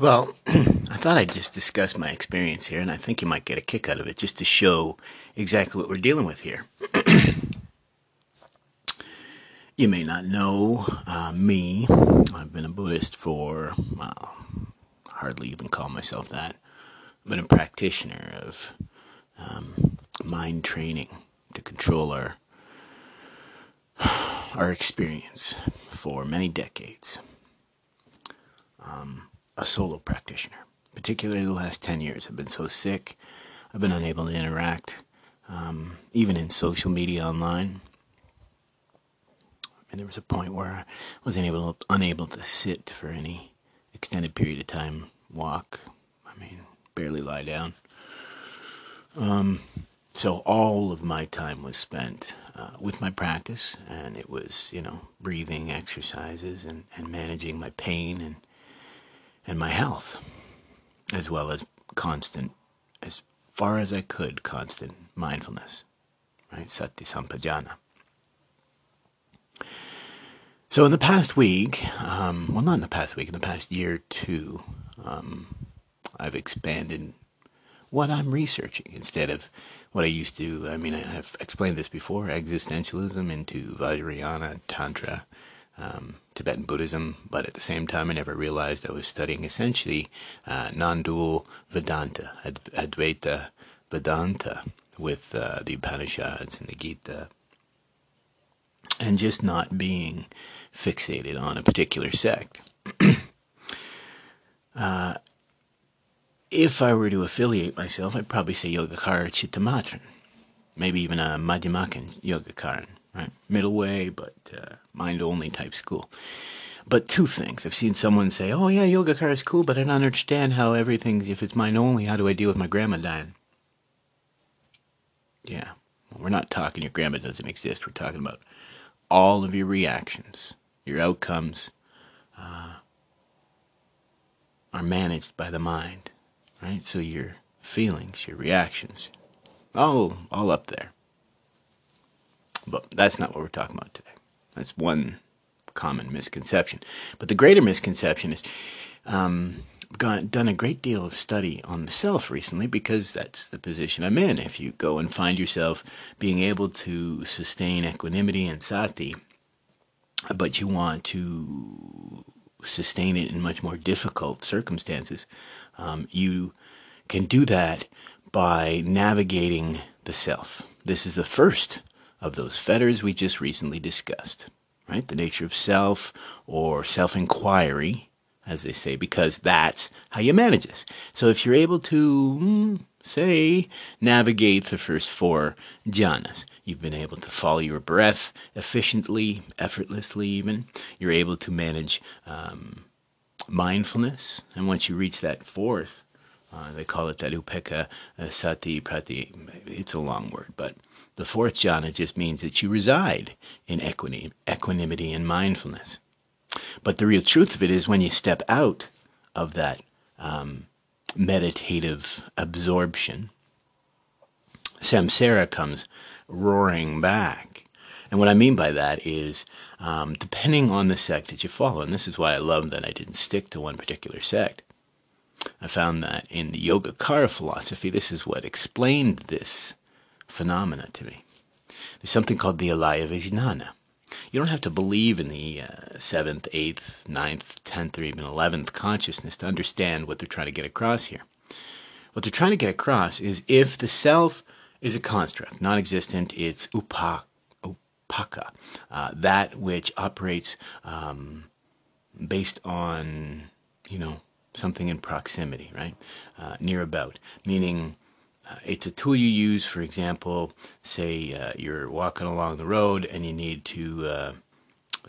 Well, I thought I'd just discuss my experience here, and I think you might get a kick out of it just to show exactly what we're dealing with here. you may not know uh, me. I've been a Buddhist for, well, hardly even call myself that. I've been a practitioner of um, mind training to control our our experience for many decades. Um, a solo practitioner, particularly the last 10 years. I've been so sick, I've been unable to interact, um, even in social media online. And there was a point where I was unable, unable to sit for any extended period of time, walk, I mean, barely lie down. Um, so all of my time was spent uh, with my practice, and it was, you know, breathing exercises and, and managing my pain and and my health, as well as constant, as far as I could, constant mindfulness, right? Sati Sampajana. So in the past week, um, well, not in the past week, in the past year or two, um, I've expanded what I'm researching instead of what I used to. I mean, I've explained this before: existentialism into Vajrayana, Tantra, um, Tibetan Buddhism, but at the same time, I never realized I was studying essentially uh, non-dual Vedanta, Advaita Vedanta, with uh, the Upanishads and the Gita, and just not being fixated on a particular sect. uh, if I were to affiliate myself, I'd probably say Yogacara Chittamatran, maybe even a Madhyamakan Yogacaran, right? Middle way, but uh, mind only type school. But two things. I've seen someone say, oh, yeah, Yogacara is cool, but I don't understand how everything's, if it's mind only, how do I deal with my grandma dying? Yeah, well, we're not talking your grandma doesn't exist. We're talking about all of your reactions, your outcomes uh, are managed by the mind right? So your feelings, your reactions, all all up there. But that's not what we're talking about today. That's one common misconception. But the greater misconception is um, I've done a great deal of study on the self recently because that's the position I'm in. If you go and find yourself being able to sustain equanimity and sati, but you want to sustain it in much more difficult circumstances, um, you can do that by navigating the self. This is the first of those fetters we just recently discussed, right? The nature of self or self inquiry, as they say, because that's how you manage this. So if you're able to, hmm, say, navigate the first four jhanas, you've been able to follow your breath efficiently, effortlessly, even, you're able to manage um, mindfulness. And once you reach that fourth, uh, they call it that upekkha uh, sati prati. It's a long word, but the fourth jhana just means that you reside in equanimity and mindfulness. But the real truth of it is when you step out of that um, meditative absorption, samsara comes roaring back. And what I mean by that is, um, depending on the sect that you follow, and this is why I love that I didn't stick to one particular sect, I found that in the Yogacara philosophy, this is what explained this phenomena to me. There's something called the Alaya Vijnana. You don't have to believe in the uh, seventh, eighth, ninth, tenth, or even eleventh consciousness to understand what they're trying to get across here. What they're trying to get across is if the self is a construct, non existent, it's upa, upaka, uh, that which operates um, based on, you know, something in proximity, right? Uh, near about, meaning uh, it's a tool you use, for example, say uh, you're walking along the road and you need to uh,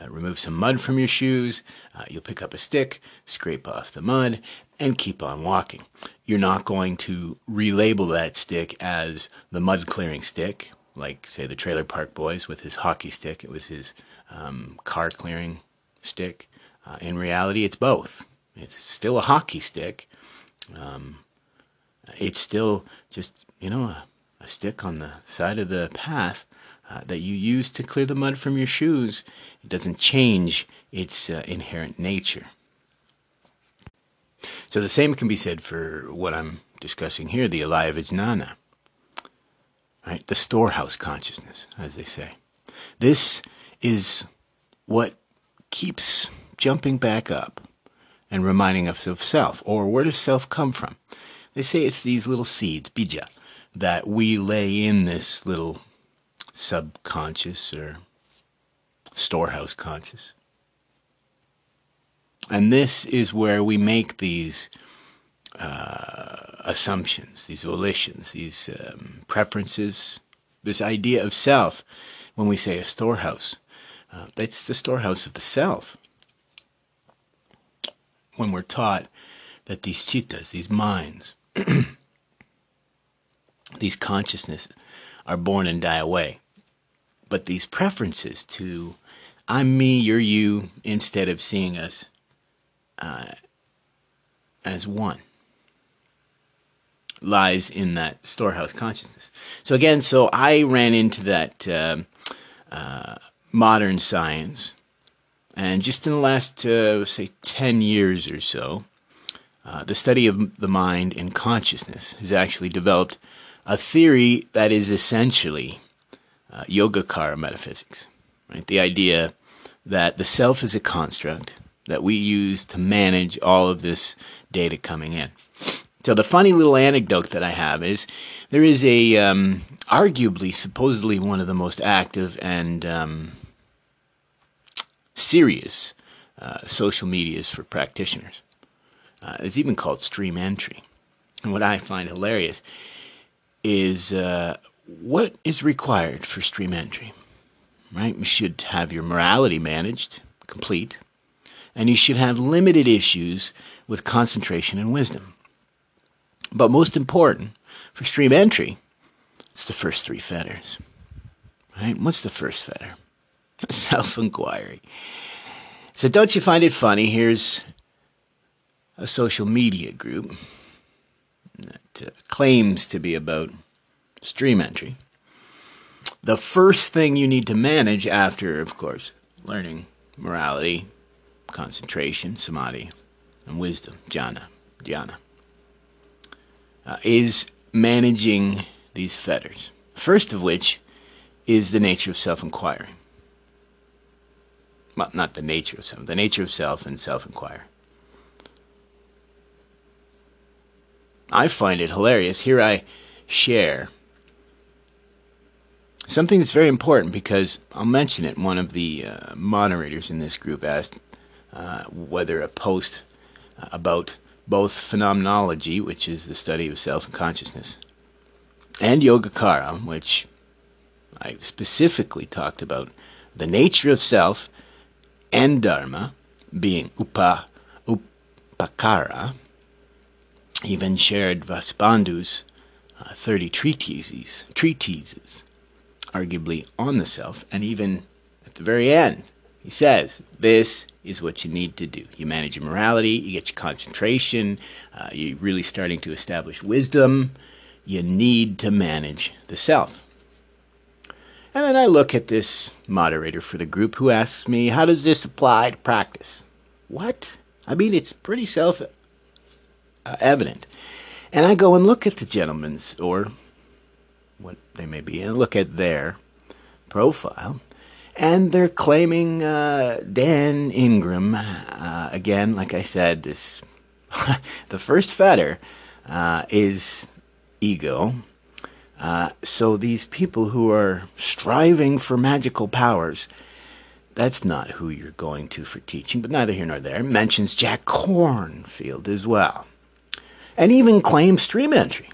uh, remove some mud from your shoes. Uh, you'll pick up a stick, scrape off the mud, and keep on walking. You're not going to relabel that stick as the mud clearing stick, like, say, the Trailer Park Boys with his hockey stick. It was his um, car clearing stick. in reality, it's both it's still a hockey stick. Um, it's still just, you know, a, a, stick on the side of the path uh, that you use to clear the mud from your shoes. It doesn't change its uh, inherent nature. So the same can be said for what I'm discussing here, the alaya vijnana, right? The storehouse consciousness, as they say. This is what keeps jumping back up and reminding us of self. Or where does self come from? They say it's these little seeds, bija, that we lay in this little subconscious or storehouse conscious. And this is where we make these uh, assumptions, these volitions, these um, preferences, this idea of self. When we say a storehouse, uh, that's the storehouse of the self. When we're taught that these chittas, these minds, these consciousnesses are born and die away. But these preferences to I'm me, you're you, instead of seeing us uh, as one, lies in that storehouse consciousness. So again, so I ran into that um, uh, modern science, and just in the last, uh, say, 10 years or so, uh, the study of the mind and consciousness has actually developed a theory that is essentially uh, Yogacara metaphysics. Right? The idea that the self is a construct that we use to manage all of this data coming in. So the funny little anecdote that I have is there is a um, arguably, supposedly one of the most active and um, serious uh, social medias for practitioners. Uh, it's even called stream entry. And what I find hilarious is uh, what is required for stream entry, right? You should have your morality managed, complete, and you should have limited issues with concentration and wisdom. But most important, for stream entry, it's the first three fetters. Right? What's the first fetter? Self inquiry. So don't you find it funny? Here's a social media group that uh, claims to be about stream entry. The first thing you need to manage after, of course, learning morality, concentration, samadhi, and wisdom, jhana, dhyana, uh, is managing these fetters. First of which is the nature of self inquiry. Well, not the nature of self, the nature of self and self inquiry. I find it hilarious. Here I share something that's very important because I'll mention it. One of the uh, moderators in this group asked uh, whether a post about both phenomenology, which is the study of self and consciousness, and Yogacara, which I specifically talked about the nature of self and Dharma being upa, upakara, even shared Vasubandhu's uh, 30 treatises, treatises, arguably on the self, and even at the very end, he says, This is what you need to do. You manage your morality, you get your concentration, uh, you're really starting to establish wisdom. You need to manage the self. And then I look at this moderator for the group who asks me, How does this apply to practice? What? I mean, it's pretty self evident. And I go and look at the gentleman's, or what they may be, and look at their profile. And they're claiming uh, Dan Ingram, uh, again, like I said, this the first fetter uh, is ego. Uh, so these people who are striving for magical powers, that's not who you're going to for teaching, but neither here nor there. Mentions Jack Kornfield as well and even claim stream entry,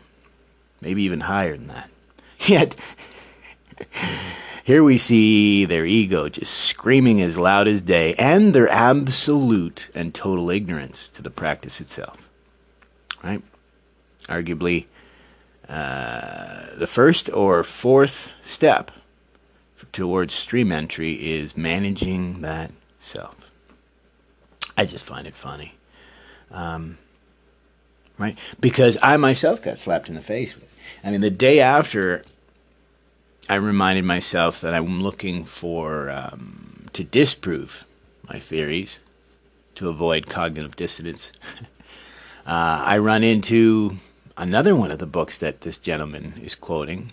maybe even higher than that. Yet, here we see their ego just screaming as loud as day and their absolute and total ignorance to the practice itself. Right? Arguably, uh, the first or fourth step towards stream entry is managing that self. I just find it funny. Um, right? Because I myself got slapped in the face. I mean, the day after, I reminded myself that I'm looking for um, to disprove my theories to avoid cognitive dissonance. uh, I run into another one of the books that this gentleman is quoting,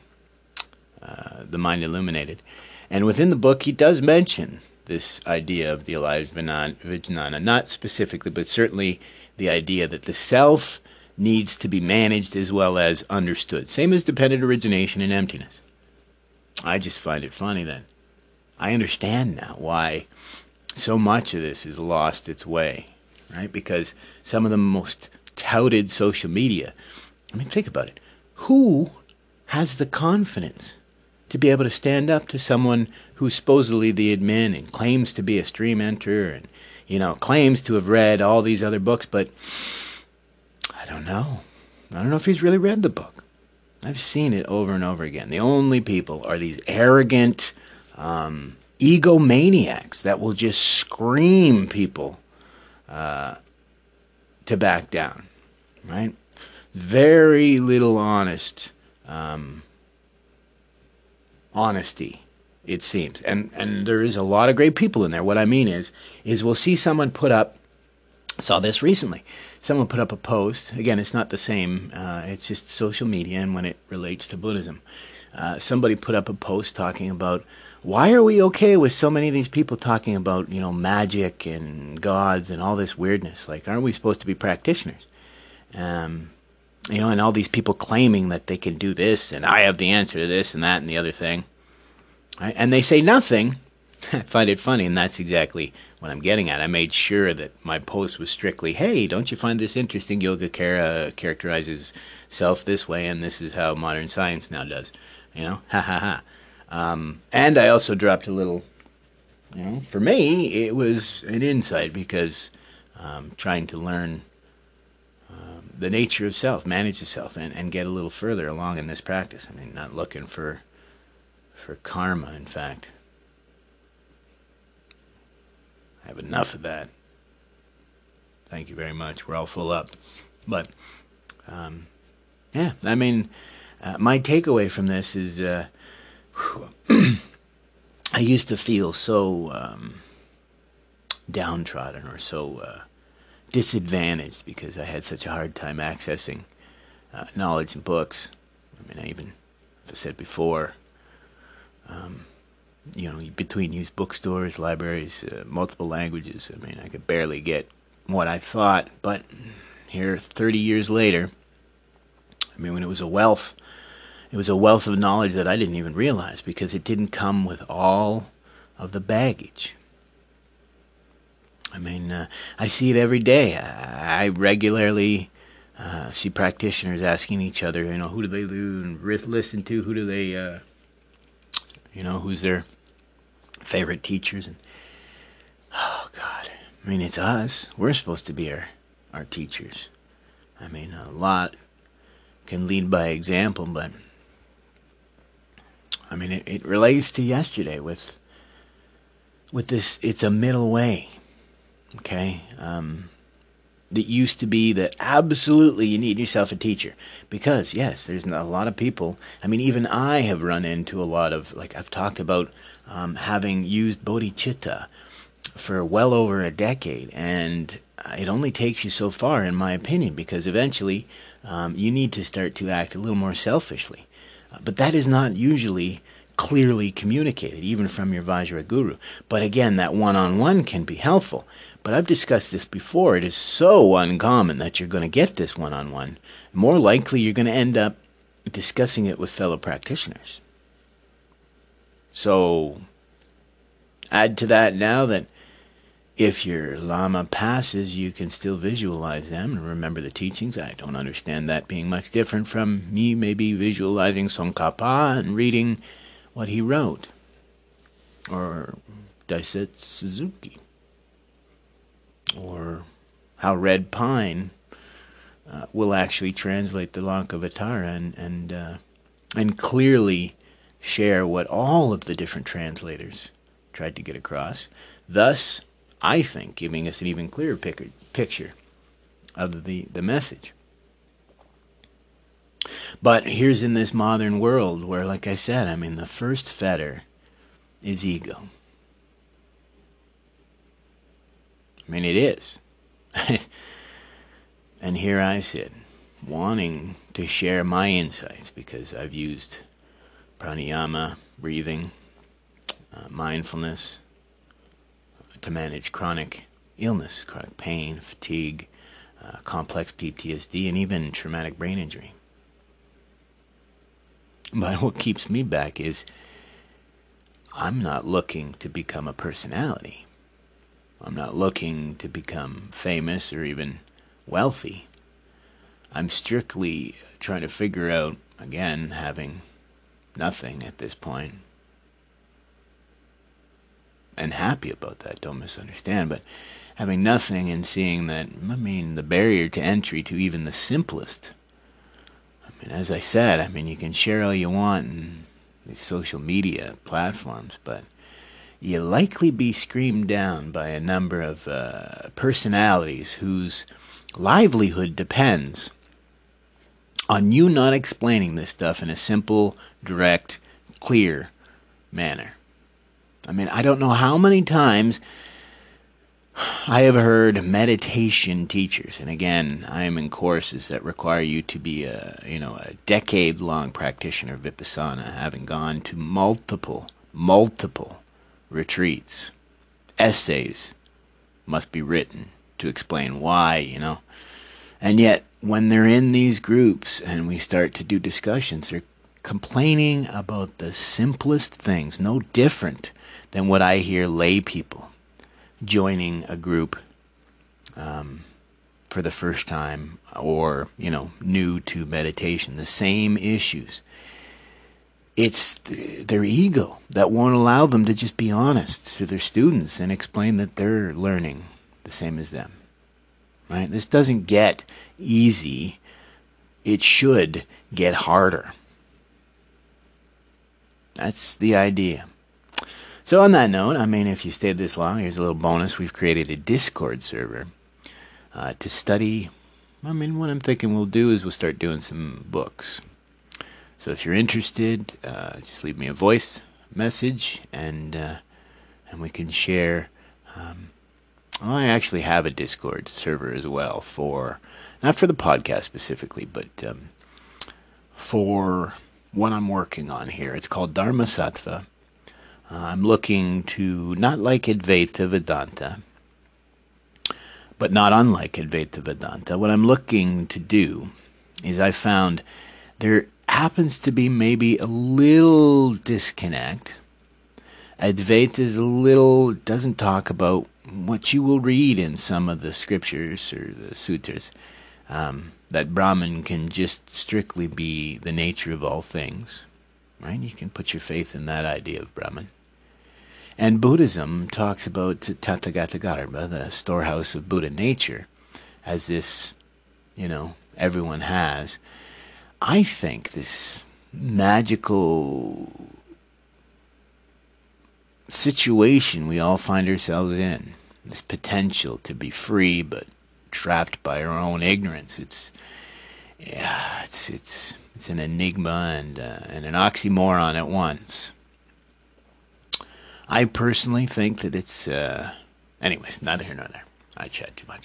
uh, The Mind Illuminated. And within the book, he does mention this idea of the alaya Vijnana, not specifically, but certainly the idea that the self needs to be managed as well as understood. Same as dependent origination and emptiness. I just find it funny then. I understand now why so much of this has lost its way, right? Because some of the most touted social media, I mean, think about it. Who has the confidence to be able to stand up to someone who's supposedly the admin and claims to be a stream enter and, you know, claims to have read all these other books, but don't know. I don't know if he's really read the book. I've seen it over and over again. The only people are these arrogant, um, egomaniacs that will just scream people uh, to back down, right? Very little honest um, honesty, it seems, and and there is a lot of great people in there. What I mean is, is we'll see someone put up. Saw this recently. Someone put up a post. Again, it's not the same. Uh, it's just social media, and when it relates to Buddhism, uh, somebody put up a post talking about why are we okay with so many of these people talking about you know magic and gods and all this weirdness? Like, aren't we supposed to be practitioners? Um, you know, and all these people claiming that they can do this and I have the answer to this and that and the other thing, right? and they say nothing. I find it funny, and that's exactly what I'm getting at. I made sure that my post was strictly, "Hey, don't you find this interesting? Yogacara characterizes self this way, and this is how modern science now does." You know, ha ha ha. Um, and I also dropped a little, you know, for me, it was an insight because um, trying to learn um, the nature of self, manage the self, and, and get a little further along in this practice. I mean, not looking for for karma, in fact. I have enough of that. Thank you very much. We're all full up. But, um, yeah, I mean, uh, my takeaway from this is uh, I used to feel so um, downtrodden or so uh, disadvantaged because I had such a hard time accessing uh, knowledge and books. I mean, I even, as I said before, um, you know, between used bookstores, libraries, uh, multiple languages, I mean, I could barely get what I thought. But here, 30 years later, I mean, when it was a wealth it was a wealth of knowledge that I didn't even realize because it didn't come with all of the baggage. I mean, uh, I see it every day. I, I regularly uh, see practitioners asking each other, you know, who do they listen to? Who do they, uh, you know, who's their favorite teachers? And oh God, I mean, it's us. We're supposed to be our our teachers. I mean, a lot can lead by example, but I mean, it, it relates to yesterday with with this. It's a middle way, okay. Um, that used to be that absolutely you need yourself a teacher because yes, there's a lot of people. I mean, even I have run into a lot of like I've talked about um, having used bodhicitta for well over a decade, and it only takes you so far, in my opinion, because eventually um, you need to start to act a little more selfishly. But that is not usually clearly communicated, even from your Vajra guru. But again, that one on one can be helpful. But I've discussed this before. It is so uncommon that you're going to get this one on one. More likely, you're going to end up discussing it with fellow practitioners. So, add to that now that if your Lama passes, you can still visualize them and remember the teachings. I don't understand that being much different from me maybe visualizing Tsongkhapa and reading what he wrote, or Daisetsu Suzuki, or how Red Pine uh, will actually translate the Lankavatara and and uh, and clearly share what all of the different translators tried to get across. Thus, I think, giving us an even clearer picture of the, the message. But here's in this modern world where, like I said, I mean, the first fetter is ego. I mean, it is. And here I sit, wanting to share my insights because I've used pranayama, breathing, uh, mindfulness to manage chronic illness, chronic pain, fatigue, uh, complex PTSD, and even traumatic brain injury. But what keeps me back is I'm not looking to become a personality. I'm not looking to become famous or even wealthy. I'm strictly trying to figure out, again, having nothing at this point, and happy about that, don't misunderstand, but having nothing and seeing that, I mean, the barrier to entry to even the simplest. I mean, as I said, I mean, you can share all you want in these social media platforms, but you likely be screamed down by a number of uh, personalities whose livelihood depends on you not explaining this stuff in a simple, direct, clear manner. I mean, I don't know how many times I have heard meditation teachers, and again, I am in courses that require you to be a you know a decade long practitioner of vipassana, having gone to multiple, multiple retreats. Essays must be written to explain why, you know. And yet, when they're in these groups and we start to do discussions, they're complaining about the simplest things, no different than what I hear lay people joining a group um, for the first time or, you know, new to meditation. The same issues. It's their ego that won't allow them to just be honest to their students and explain that they're learning the same as them. Right? This doesn't get easy. It should get harder. That's the idea. So, on that note, I mean, if you stayed this long, here's a little bonus. We've created a Discord server uh, to study. I mean, what I'm thinking we'll do is we'll start doing some books. So, if you're interested, uh, just leave me a voice message and uh, and we can share. Um, I actually have a Discord server as well for not for the podcast specifically, but um, for what I'm working on here. It's called Dharma Sattva uh, I'm looking to not like Advaita Vedanta, but not unlike Advaita Vedanta. What I'm looking to do is I found there happens to be maybe a little disconnect. Advaita is a little doesn't talk about what you will read in some of the scriptures or the sutras. Um, that Brahman can just strictly be the nature of all things right? You can put your faith in that idea of Brahman. And Buddhism talks about Tathagata Garbha, the storehouse of Buddha nature, as this, you know, everyone has. I think this magical situation we all find ourselves in, this potential to be free but trapped by our own ignorance, it's yeah, it's it's it's an enigma and uh, and an oxymoron at once. I personally think that it's, uh, anyways, neither here nor there. I chat too much.